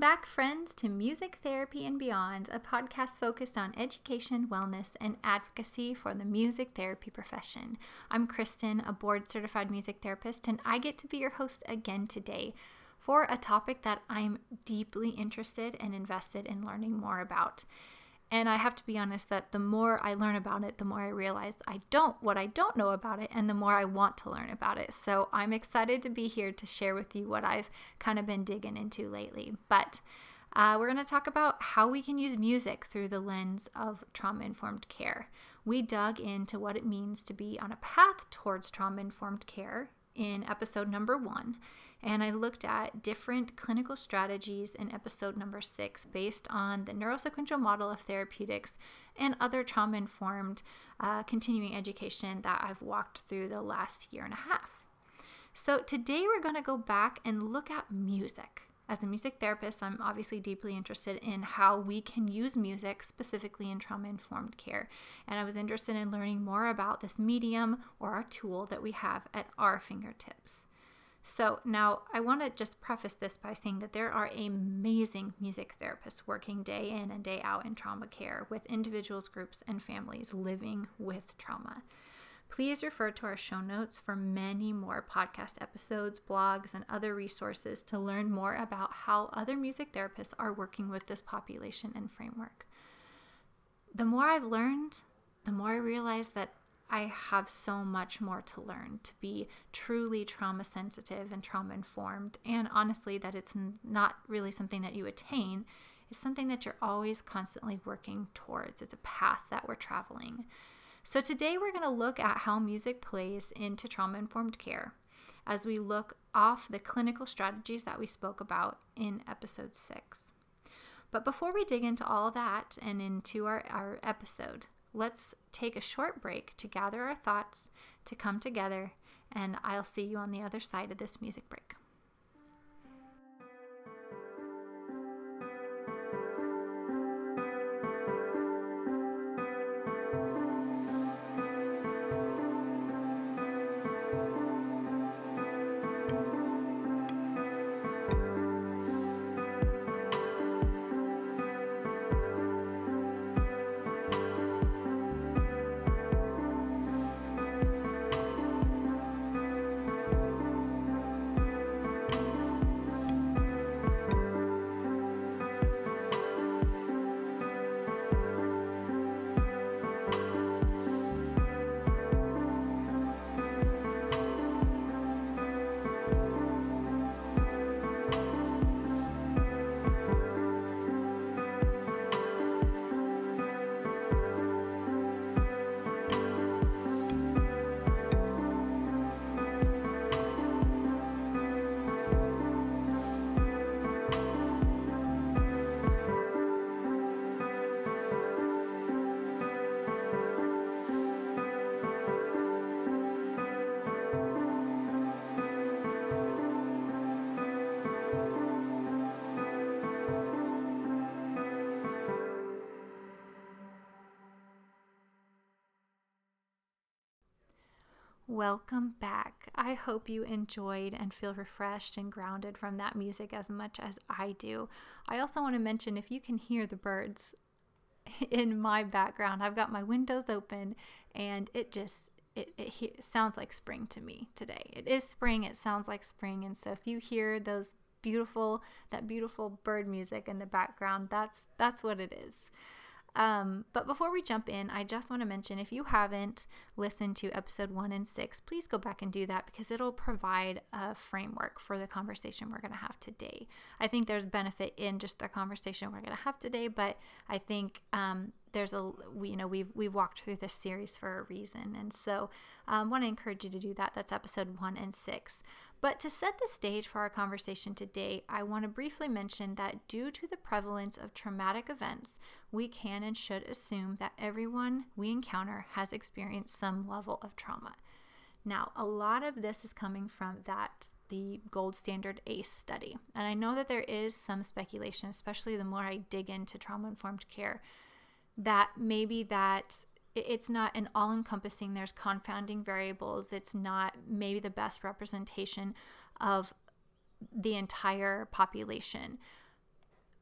Welcome back, friends, to Music Therapy and Beyond, a podcast focused on education, wellness, and advocacy for the music therapy profession. I'm Kristen, a board certified music therapist, and I get to be your host again today for a topic that I'm deeply interested and invested in learning more about. And I have to be honest that the more I learn about it, the more I realize I don't what I don't know about it and the more I want to learn about it. So I'm excited to be here to share with you what I've kind of been digging into lately. But uh, we're going to talk about how we can use music through the lens of trauma informed care. We dug into what it means to be on a path towards trauma informed care in episode number one and I looked at different clinical strategies in episode number six based on the neurosequential model of therapeutics and other trauma informed uh, continuing education that I've walked through the last year and a half. So, today we're going to go back and look at music. As a music therapist, I'm obviously deeply interested in how we can use music specifically in trauma informed care. And I was interested in learning more about this medium or our tool that we have at our fingertips. So, now I want to just preface this by saying that there are amazing music therapists working day in and day out in trauma care with individuals, groups, and families living with trauma. Please refer to our show notes for many more podcast episodes, blogs, and other resources to learn more about how other music therapists are working with this population and framework. The more I've learned, the more I realize that I have so much more to learn to be truly trauma sensitive and trauma informed. And honestly, that it's not really something that you attain, it's something that you're always constantly working towards. It's a path that we're traveling. So, today we're going to look at how music plays into trauma informed care as we look off the clinical strategies that we spoke about in episode six. But before we dig into all that and into our, our episode, let's take a short break to gather our thoughts, to come together, and I'll see you on the other side of this music break. Welcome back. I hope you enjoyed and feel refreshed and grounded from that music as much as I do. I also want to mention if you can hear the birds in my background, I've got my windows open and it just it, it sounds like spring to me today. It is spring, it sounds like spring and so if you hear those beautiful that beautiful bird music in the background, that's that's what it is. Um, but before we jump in, I just want to mention if you haven't listened to episode one and six, please go back and do that because it'll provide a framework for the conversation we're going to have today. I think there's benefit in just the conversation we're going to have today, but I think um, there's a we, you know we've we've walked through this series for a reason, and so I um, want to encourage you to do that. That's episode one and six. But to set the stage for our conversation today, I want to briefly mention that due to the prevalence of traumatic events, we can and should assume that everyone we encounter has experienced some level of trauma. Now, a lot of this is coming from that the gold standard ACE study. And I know that there is some speculation, especially the more I dig into trauma informed care, that maybe that it's not an all encompassing, there's confounding variables. It's not maybe the best representation of the entire population.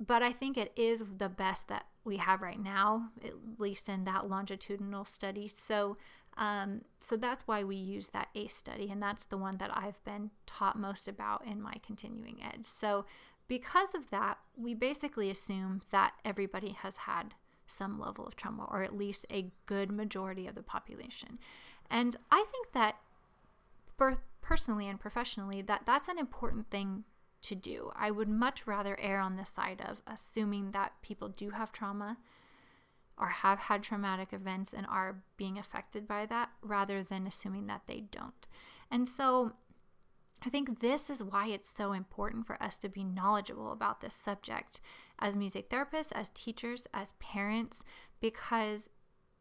but I think it is the best that we have right now, at least in that longitudinal study. So, um, so that's why we use that ACE study, and that's the one that I've been taught most about in my continuing ed. So, because of that, we basically assume that everybody has had some level of trauma, or at least a good majority of the population. And I think that, personally and professionally, that that's an important thing to do. I would much rather err on the side of assuming that people do have trauma or have had traumatic events and are being affected by that rather than assuming that they don't. And so I think this is why it's so important for us to be knowledgeable about this subject as music therapists, as teachers, as parents, because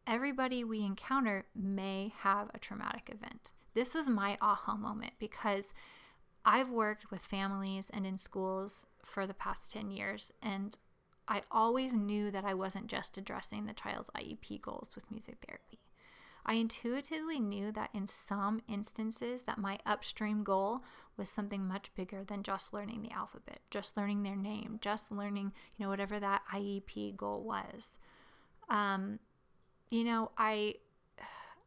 everybody we encounter may have a traumatic event. This was my aha moment because I've worked with families and in schools for the past 10 years, and I always knew that I wasn't just addressing the child's IEP goals with music therapy. I intuitively knew that in some instances that my upstream goal was something much bigger than just learning the alphabet, just learning their name, just learning, you know, whatever that IEP goal was. Um, you know, I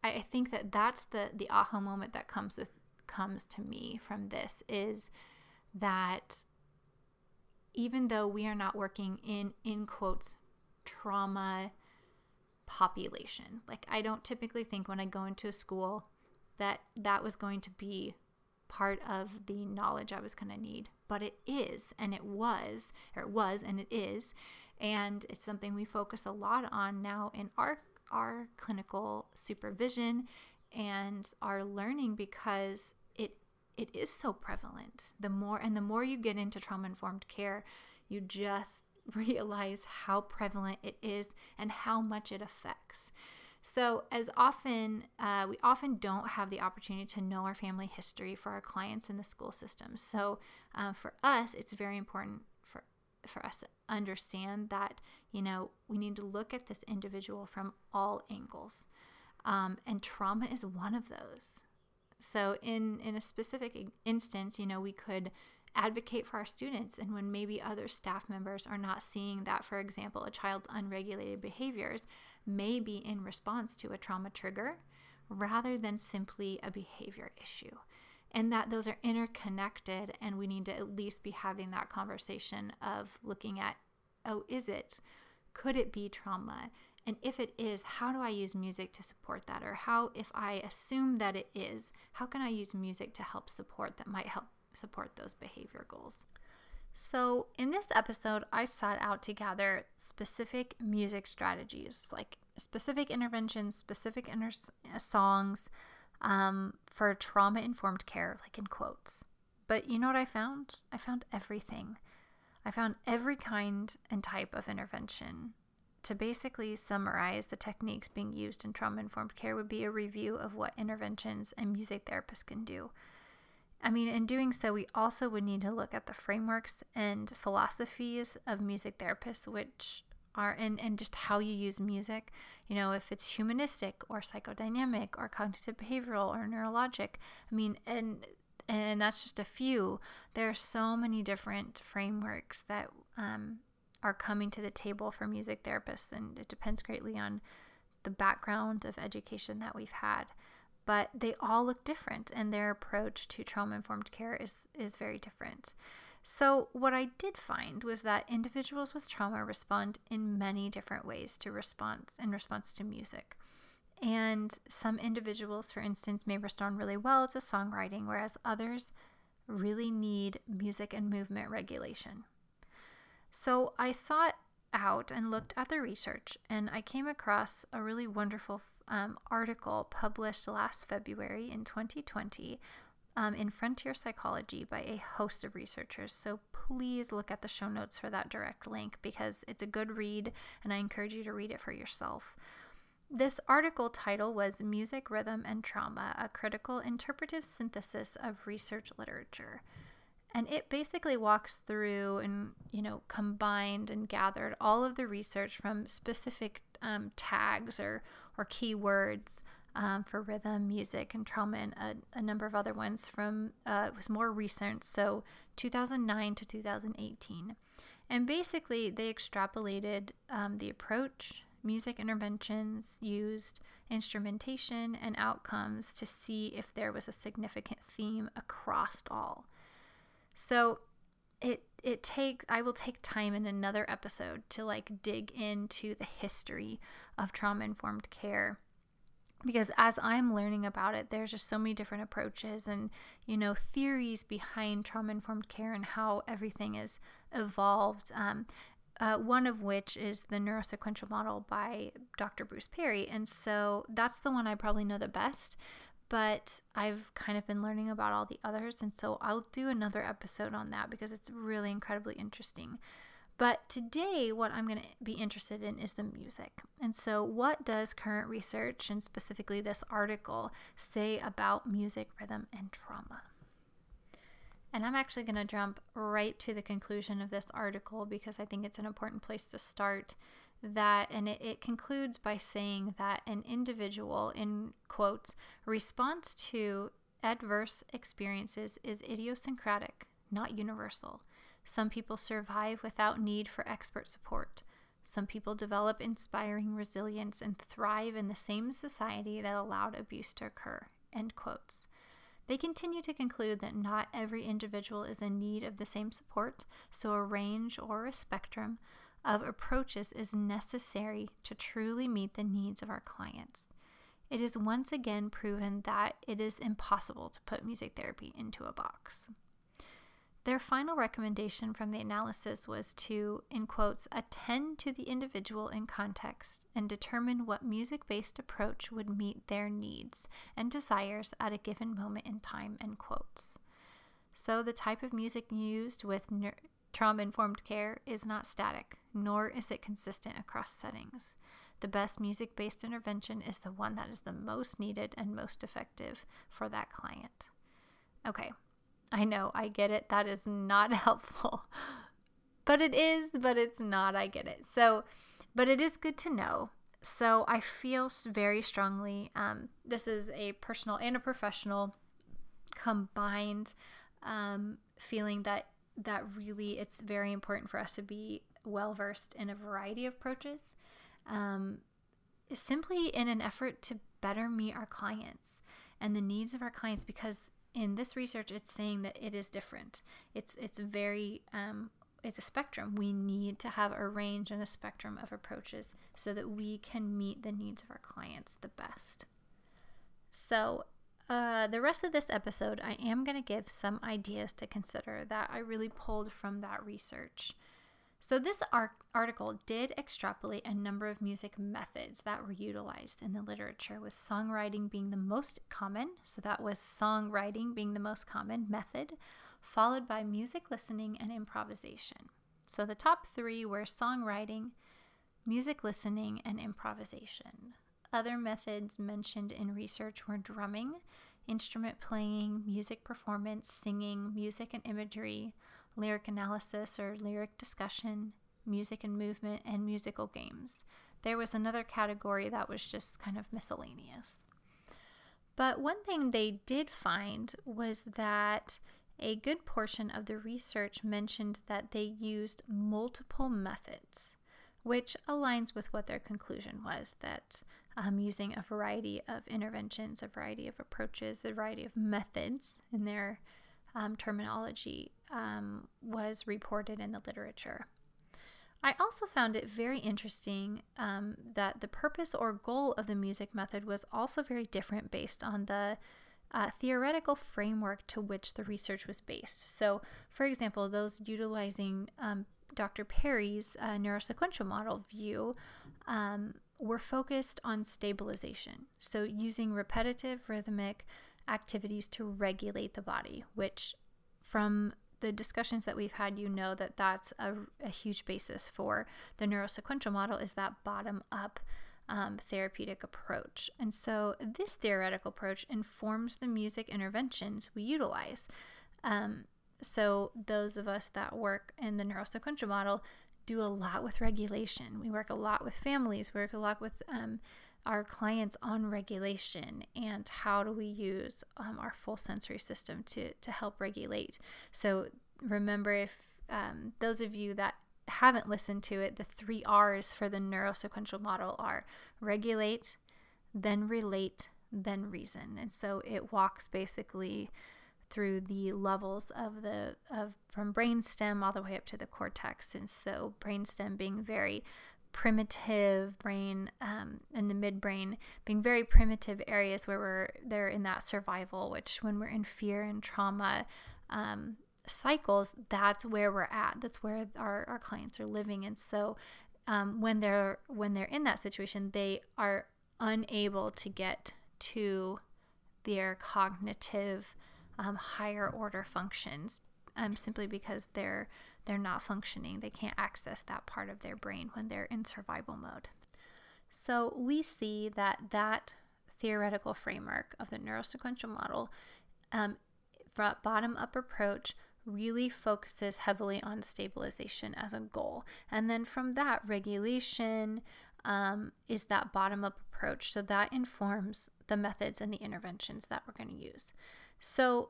I think that that's the the aha moment that comes with comes to me from this is that even though we are not working in in quotes trauma population like i don't typically think when i go into a school that that was going to be part of the knowledge i was going to need but it is and it was or it was and it is and it's something we focus a lot on now in our our clinical supervision and our learning because it it is so prevalent. The more and the more you get into trauma informed care, you just realize how prevalent it is and how much it affects. So, as often, uh, we often don't have the opportunity to know our family history for our clients in the school system. So, uh, for us, it's very important for, for us to understand that, you know, we need to look at this individual from all angles. Um, and trauma is one of those. So in in a specific instance, you know, we could advocate for our students and when maybe other staff members are not seeing that for example a child's unregulated behaviors may be in response to a trauma trigger rather than simply a behavior issue and that those are interconnected and we need to at least be having that conversation of looking at oh is it could it be trauma and if it is, how do I use music to support that? Or how, if I assume that it is, how can I use music to help support that might help support those behavior goals? So, in this episode, I sought out to gather specific music strategies, like specific interventions, specific inter- songs um, for trauma informed care, like in quotes. But you know what I found? I found everything. I found every kind and type of intervention to basically summarize the techniques being used in trauma informed care would be a review of what interventions and music therapists can do. I mean, in doing so, we also would need to look at the frameworks and philosophies of music therapists, which are in and just how you use music. You know, if it's humanistic or psychodynamic or cognitive behavioral or neurologic. I mean, and and that's just a few. There are so many different frameworks that um, are coming to the table for music therapists, and it depends greatly on the background of education that we've had. But they all look different, and their approach to trauma informed care is, is very different. So, what I did find was that individuals with trauma respond in many different ways to response in response to music. And some individuals, for instance, may respond really well to songwriting, whereas others really need music and movement regulation. So I sought out and looked at the research, and I came across a really wonderful um, article published last February in 2020 um, in Frontier Psychology by a host of researchers. So please look at the show notes for that direct link because it's a good read, and I encourage you to read it for yourself. This article title was Music, Rhythm, and Trauma A Critical Interpretive Synthesis of Research Literature and it basically walks through and you know combined and gathered all of the research from specific um, tags or or keywords um, for rhythm, music, and trauma, and a, a number of other ones from uh, it was more recent, so 2009 to 2018. And basically, they extrapolated um, the approach, music interventions used, instrumentation, and outcomes to see if there was a significant theme across all. So it it takes I will take time in another episode to like dig into the history of trauma informed care because as I'm learning about it, there's just so many different approaches and, you know, theories behind trauma informed care and how everything is evolved. Um, uh, one of which is the neurosequential model by Dr. Bruce Perry. And so that's the one I probably know the best, but I've kind of been learning about all the others. And so I'll do another episode on that because it's really incredibly interesting. But today, what I'm going to be interested in is the music. And so, what does current research, and specifically this article, say about music, rhythm, and trauma? And I'm actually going to jump right to the conclusion of this article because I think it's an important place to start. That, and it, it concludes by saying that an individual, in quotes, response to adverse experiences is idiosyncratic, not universal. Some people survive without need for expert support. Some people develop inspiring resilience and thrive in the same society that allowed abuse to occur. End quotes. They continue to conclude that not every individual is in need of the same support, so a range or a spectrum of approaches is necessary to truly meet the needs of our clients. It is once again proven that it is impossible to put music therapy into a box. Their final recommendation from the analysis was to, in quotes, attend to the individual in context and determine what music based approach would meet their needs and desires at a given moment in time, end quotes. So, the type of music used with trauma informed care is not static, nor is it consistent across settings. The best music based intervention is the one that is the most needed and most effective for that client. Okay, I know, I get it. That is not helpful. But it is, but it's not. I get it. So, but it is good to know. So I feel very strongly. Um, this is a personal and a professional combined um, feeling that that really it's very important for us to be well versed in a variety of approaches, um, simply in an effort to better meet our clients and the needs of our clients because in this research it's saying that it is different. It's it's very um, it's a spectrum. We need to have a range and a spectrum of approaches so that we can meet the needs of our clients the best. So uh, the rest of this episode i am going to give some ideas to consider that i really pulled from that research so, this article did extrapolate a number of music methods that were utilized in the literature, with songwriting being the most common. So, that was songwriting being the most common method, followed by music listening and improvisation. So, the top three were songwriting, music listening, and improvisation. Other methods mentioned in research were drumming, instrument playing, music performance, singing, music and imagery lyric analysis or lyric discussion, music and movement, and musical games. There was another category that was just kind of miscellaneous. But one thing they did find was that a good portion of the research mentioned that they used multiple methods, which aligns with what their conclusion was that um, using a variety of interventions, a variety of approaches, a variety of methods in their um, terminology um, was reported in the literature. I also found it very interesting um, that the purpose or goal of the music method was also very different based on the uh, theoretical framework to which the research was based. So, for example, those utilizing um, Dr. Perry's uh, neurosequential model view um, were focused on stabilization. So, using repetitive rhythmic activities to regulate the body, which from the discussions that we've had, you know that that's a, a huge basis for the neurosequential model is that bottom up um, therapeutic approach. And so this theoretical approach informs the music interventions we utilize. Um, so those of us that work in the neurosequential model do a lot with regulation. We work a lot with families, we work a lot with um, our clients on regulation and how do we use um, our full sensory system to, to help regulate. So remember if um, those of you that haven't listened to it, the three R's for the neurosequential model are regulate, then relate, then reason. And so it walks basically through the levels of the of from brainstem all the way up to the cortex. And so brainstem being very primitive brain um, and the midbrain being very primitive areas where we're they're in that survival which when we're in fear and trauma um, cycles that's where we're at that's where our, our clients are living and so um, when they're when they're in that situation they are unable to get to their cognitive um, higher order functions um, simply because they're they're not functioning. They can't access that part of their brain when they're in survival mode. So we see that that theoretical framework of the neurosequential model, um, bottom up approach, really focuses heavily on stabilization as a goal. And then from that, regulation um, is that bottom up approach. So that informs the methods and the interventions that we're going to use. So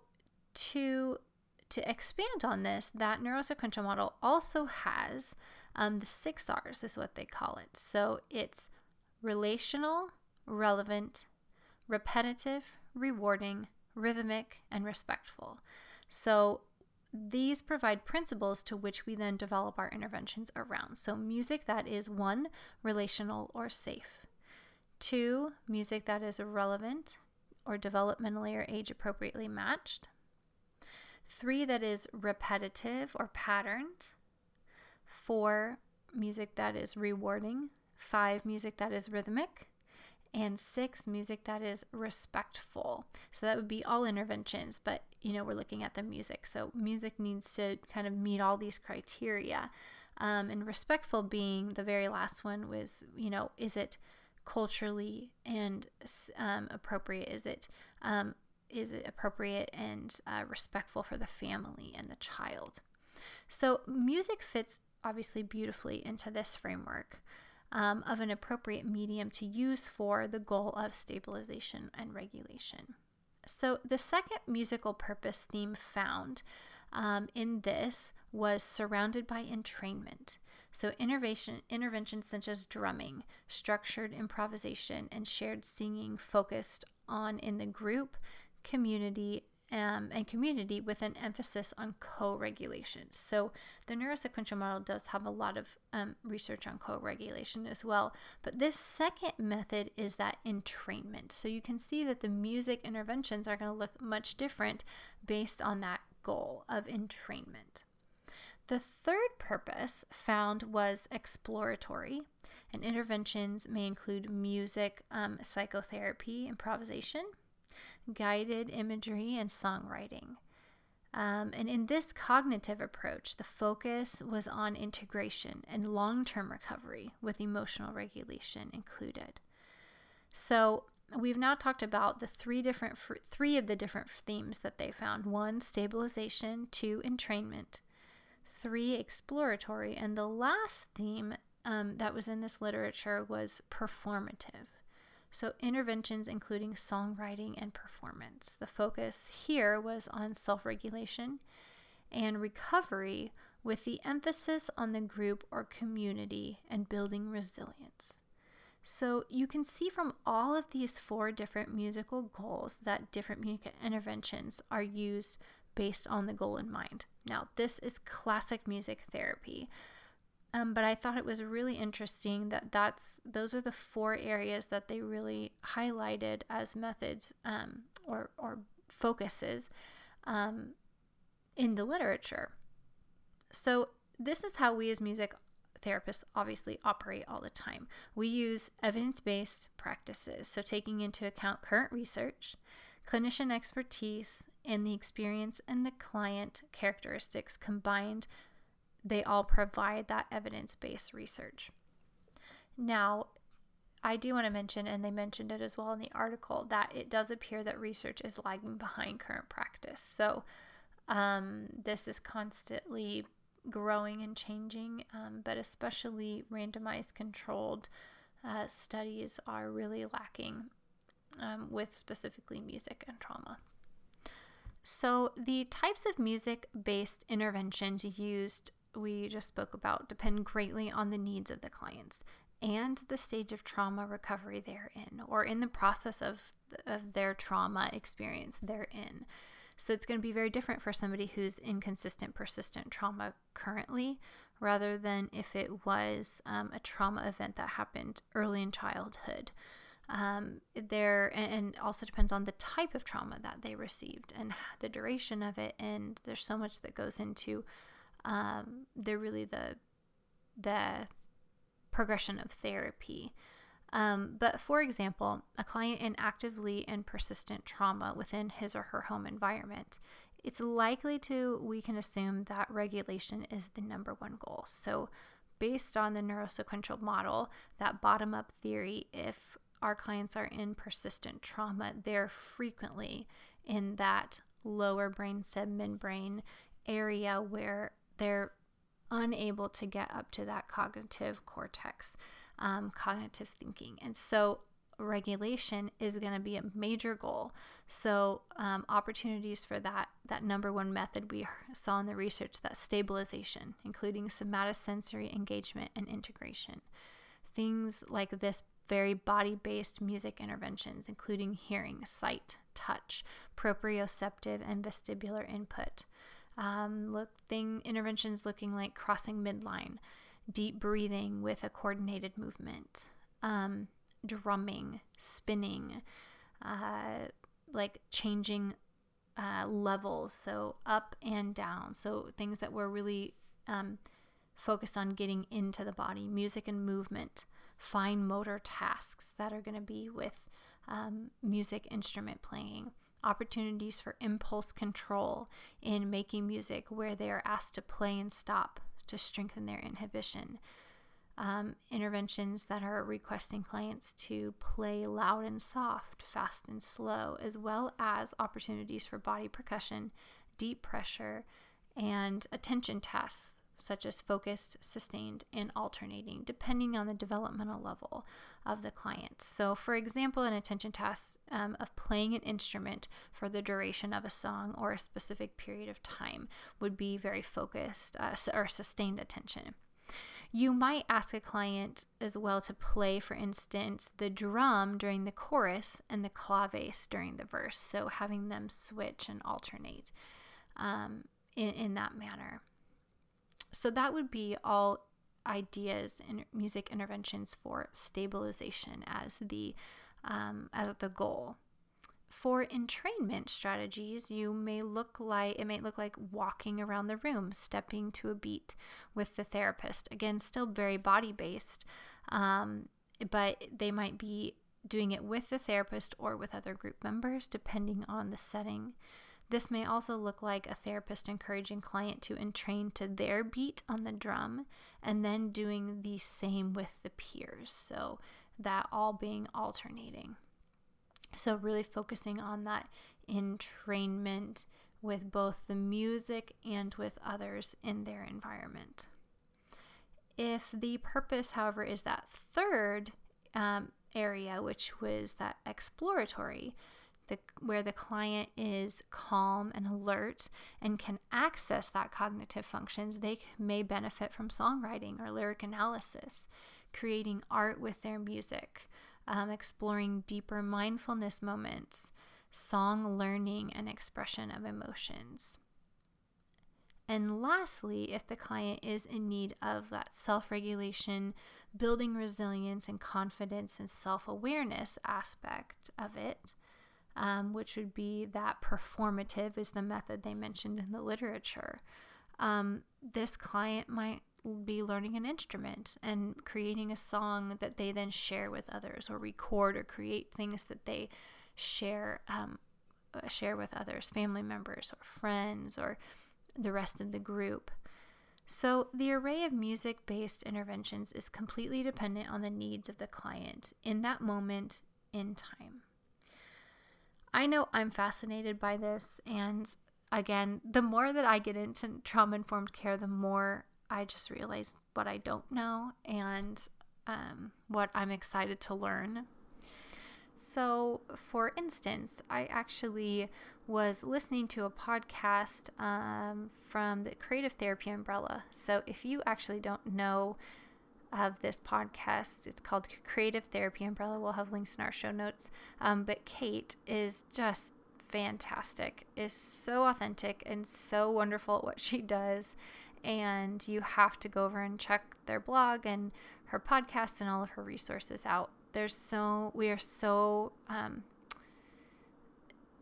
to to expand on this, that neurosequential model also has um, the six R's, is what they call it. So it's relational, relevant, repetitive, rewarding, rhythmic, and respectful. So these provide principles to which we then develop our interventions around. So, music that is one, relational or safe, two, music that is relevant or developmentally or age appropriately matched, Three, that is repetitive or patterned. Four, music that is rewarding. Five, music that is rhythmic. And six, music that is respectful. So that would be all interventions, but you know, we're looking at the music. So music needs to kind of meet all these criteria. Um, and respectful being the very last one was, you know, is it culturally and um, appropriate? Is it um, is it appropriate and uh, respectful for the family and the child? So, music fits obviously beautifully into this framework um, of an appropriate medium to use for the goal of stabilization and regulation. So, the second musical purpose theme found um, in this was surrounded by entrainment. So, intervention, interventions such as drumming, structured improvisation, and shared singing focused on in the group community um, and community with an emphasis on co regulation. So, the neurosequential model does have a lot of um, research on co regulation as well. But this second method is that entrainment. So, you can see that the music interventions are going to look much different based on that goal of entrainment. The third purpose found was exploratory, and interventions may include music, um, psychotherapy, improvisation guided imagery, and songwriting. Um, and in this cognitive approach, the focus was on integration and long term recovery with emotional regulation included. So, we've now talked about the three different three of the different themes that they found one stabilization two entrainment three exploratory and the last theme um, that was in this literature was performative so, interventions including songwriting and performance. The focus here was on self regulation and recovery with the emphasis on the group or community and building resilience. So, you can see from all of these four different musical goals that different music interventions are used based on the goal in mind. Now, this is classic music therapy. Um, but I thought it was really interesting that that's those are the four areas that they really highlighted as methods um, or or focuses um, in the literature. So this is how we as music therapists obviously operate all the time. We use evidence-based practices, so taking into account current research, clinician expertise, and the experience and the client characteristics combined they all provide that evidence based research. Now, I do want to mention, and they mentioned it as well in the article, that it does appear that research is lagging behind current practice. So, um, this is constantly growing and changing, um, but especially randomized controlled uh, studies are really lacking um, with specifically music and trauma. So, the types of music based interventions used we just spoke about depend greatly on the needs of the clients and the stage of trauma recovery they're in or in the process of, of their trauma experience they're in. So it's going to be very different for somebody who's in consistent, persistent trauma currently, rather than if it was um, a trauma event that happened early in childhood. Um, there and also depends on the type of trauma that they received and the duration of it. And there's so much that goes into um, they're really the the progression of therapy. Um, but for example, a client in actively and persistent trauma within his or her home environment, it's likely to, we can assume that regulation is the number one goal. So, based on the neurosequential model, that bottom up theory, if our clients are in persistent trauma, they're frequently in that lower brainstem midbrain area where they're unable to get up to that cognitive cortex um, cognitive thinking. And so regulation is going to be a major goal. So um, opportunities for that that number one method we saw in the research that stabilization, including somatosensory engagement and integration. Things like this very body-based music interventions, including hearing, sight, touch, proprioceptive, and vestibular input. Um, look, thing interventions looking like crossing midline, deep breathing with a coordinated movement, um, drumming, spinning, uh, like changing uh, levels, so up and down. So things that were really um, focused on getting into the body, music and movement, fine motor tasks that are going to be with um, music instrument playing. Opportunities for impulse control in making music where they are asked to play and stop to strengthen their inhibition. Um, interventions that are requesting clients to play loud and soft, fast and slow, as well as opportunities for body percussion, deep pressure, and attention tasks such as focused, sustained, and alternating, depending on the developmental level of the client. So, for example, an attention task um, of playing an instrument for the duration of a song or a specific period of time would be very focused uh, or sustained attention. You might ask a client as well to play, for instance, the drum during the chorus and the claves during the verse. So, having them switch and alternate um, in, in that manner. So, that would be all ideas and music interventions for stabilization as the um, as the goal. For entrainment strategies, you may look like it may look like walking around the room, stepping to a beat with the therapist. Again, still very body based, um, but they might be doing it with the therapist or with other group members, depending on the setting. This may also look like a therapist encouraging client to entrain to their beat on the drum and then doing the same with the peers. So that all being alternating. So really focusing on that entrainment with both the music and with others in their environment. If the purpose, however, is that third um, area, which was that exploratory, the, where the client is calm and alert and can access that cognitive functions, they may benefit from songwriting or lyric analysis, creating art with their music, um, exploring deeper mindfulness moments, song learning, and expression of emotions. And lastly, if the client is in need of that self regulation, building resilience and confidence and self awareness aspect of it, um, which would be that performative is the method they mentioned in the literature. Um, this client might be learning an instrument and creating a song that they then share with others or record or create things that they share um, uh, share with others family members or friends or the rest of the group so the array of music based interventions is completely dependent on the needs of the client in that moment in time I know I'm fascinated by this. And again, the more that I get into trauma informed care, the more I just realize what I don't know and um, what I'm excited to learn. so, for instance, I actually was listening to a podcast um, from the Creative Therapy Umbrella. So, if you actually don't know of this podcast, it's called Creative Therapy Umbrella. We'll have links in our show notes. Um, but Kate is just fantastic, is so authentic and so wonderful at what she does. And you have to go over and check their blog and her podcast and all of her resources out. There's so, we are so um,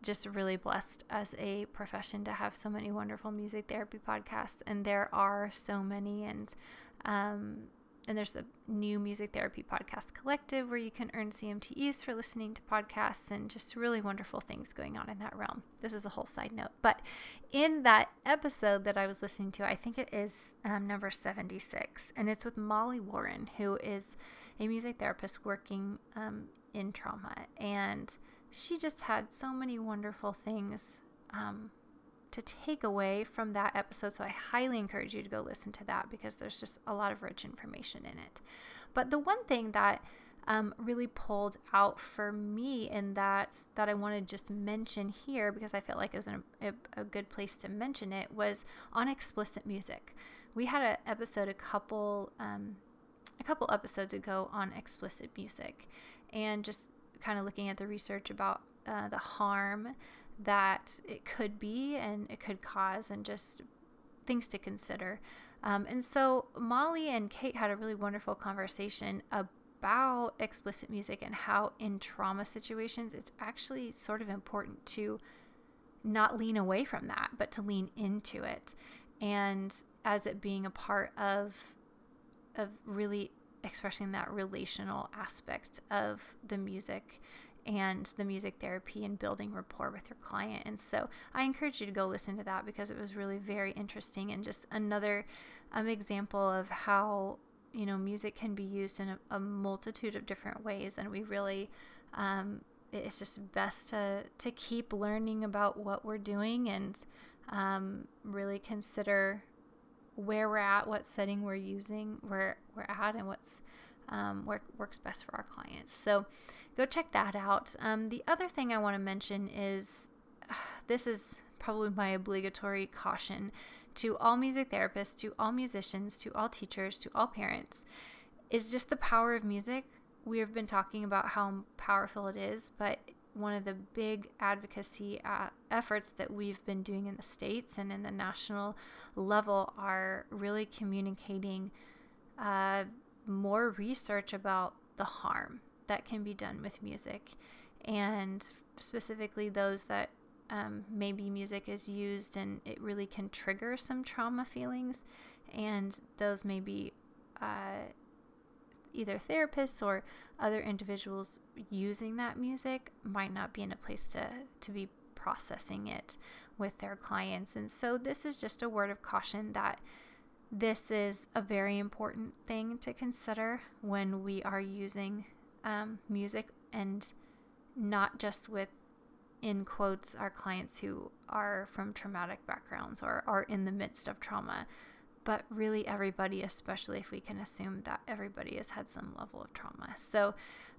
just really blessed as a profession to have so many wonderful music therapy podcasts. And there are so many. And, um, and there's a new music therapy podcast collective where you can earn CMTEs for listening to podcasts and just really wonderful things going on in that realm. This is a whole side note. But in that episode that I was listening to, I think it is um, number 76, and it's with Molly Warren, who is a music therapist working um, in trauma. And she just had so many wonderful things um, to take away from that episode. So I highly encourage you to go listen to that because there's just a lot of rich information in it. But the one thing that um, really pulled out for me in that that I want to just mention here because I felt like it was a, a, a good place to mention it was on explicit music. We had an episode a couple um, a couple episodes ago on explicit music and just kind of looking at the research about uh, the harm that it could be and it could cause, and just things to consider. Um, and so Molly and Kate had a really wonderful conversation about explicit music and how in trauma situations it's actually sort of important to not lean away from that, but to lean into it. And as it being a part of of really expressing that relational aspect of the music and the music therapy and building rapport with your client. And so I encourage you to go listen to that because it was really very interesting and just another um, example of how you know music can be used in a, a multitude of different ways and we really um, it's just best to to keep learning about what we're doing and um, really consider where we're at what setting we're using where we're at and what's um, work, works best for our clients. So go check that out. Um, the other thing I want to mention is this is probably my obligatory caution to all music therapists, to all musicians, to all teachers, to all parents is just the power of music. We have been talking about how powerful it is, but one of the big advocacy uh, efforts that we've been doing in the states and in the national level are really communicating uh, more research about the harm that can be done with music, and specifically those that um, maybe music is used and it really can trigger some trauma feelings, and those may be uh, either therapists or other individuals using that music might not be in a place to, to be processing it with their clients. And so, this is just a word of caution that this is a very important thing to consider when we are using um, music and not just with in quotes our clients who are from traumatic backgrounds or are in the midst of trauma but really everybody especially if we can assume that everybody has had some level of trauma. So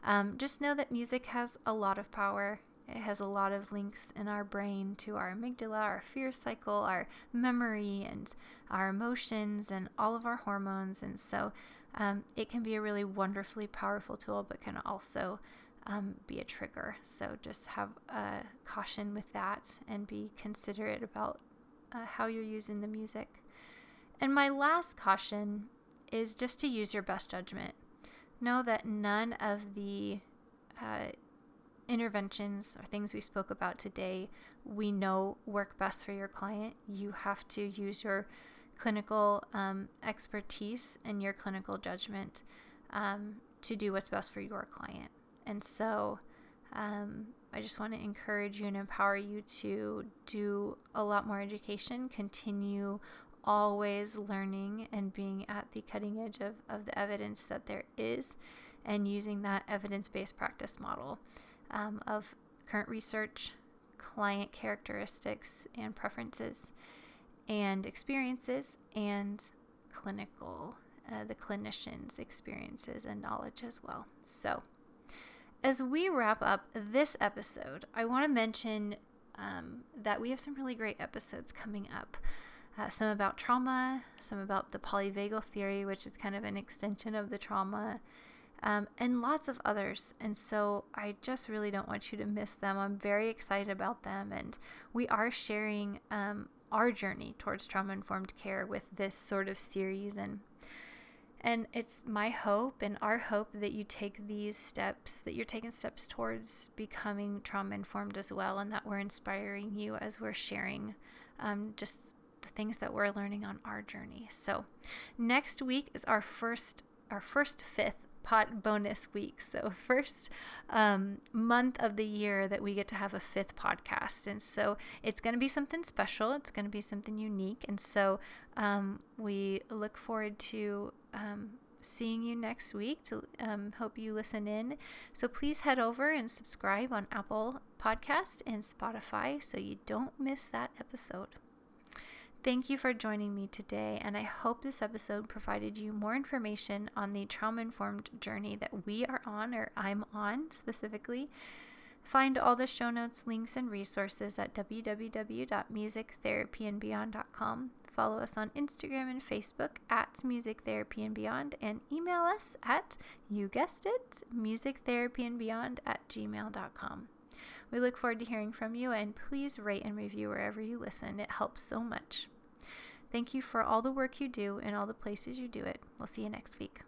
um, just know that music has a lot of power it has a lot of links in our brain to our amygdala, our fear cycle, our memory, and our emotions, and all of our hormones. And so um, it can be a really wonderfully powerful tool, but can also um, be a trigger. So just have a caution with that and be considerate about uh, how you're using the music. And my last caution is just to use your best judgment. Know that none of the uh, interventions or things we spoke about today we know work best for your client. You have to use your clinical um, expertise and your clinical judgment um, to do what's best for your client. And so um, I just want to encourage you and empower you to do a lot more education, continue always learning and being at the cutting edge of, of the evidence that there is and using that evidence based practice model um, of current research, client characteristics and preferences, and experiences, and clinical, uh, the clinician's experiences and knowledge as well. So, as we wrap up this episode, I want to mention um, that we have some really great episodes coming up. Uh, some about trauma, some about the polyvagal theory, which is kind of an extension of the trauma, um, and lots of others. And so I just really don't want you to miss them. I'm very excited about them. And we are sharing um, our journey towards trauma informed care with this sort of series. And and it's my hope and our hope that you take these steps, that you're taking steps towards becoming trauma informed as well, and that we're inspiring you as we're sharing um, just the things that we're learning on our journey. So, next week is our first our first fifth pot bonus week. So, first um, month of the year that we get to have a fifth podcast. And so, it's going to be something special, it's going to be something unique. And so, um, we look forward to. Um, seeing you next week to um, hope you listen in so please head over and subscribe on apple podcast and spotify so you don't miss that episode Thank you for joining me today, and I hope this episode provided you more information on the trauma informed journey that we are on, or I'm on specifically. Find all the show notes, links, and resources at www.musictherapyandbeyond.com. Follow us on Instagram and Facebook at Music Therapy and Beyond, and email us at, you guessed it, musictherapyandbeyond at gmail.com. We look forward to hearing from you and please rate and review wherever you listen. It helps so much. Thank you for all the work you do and all the places you do it. We'll see you next week.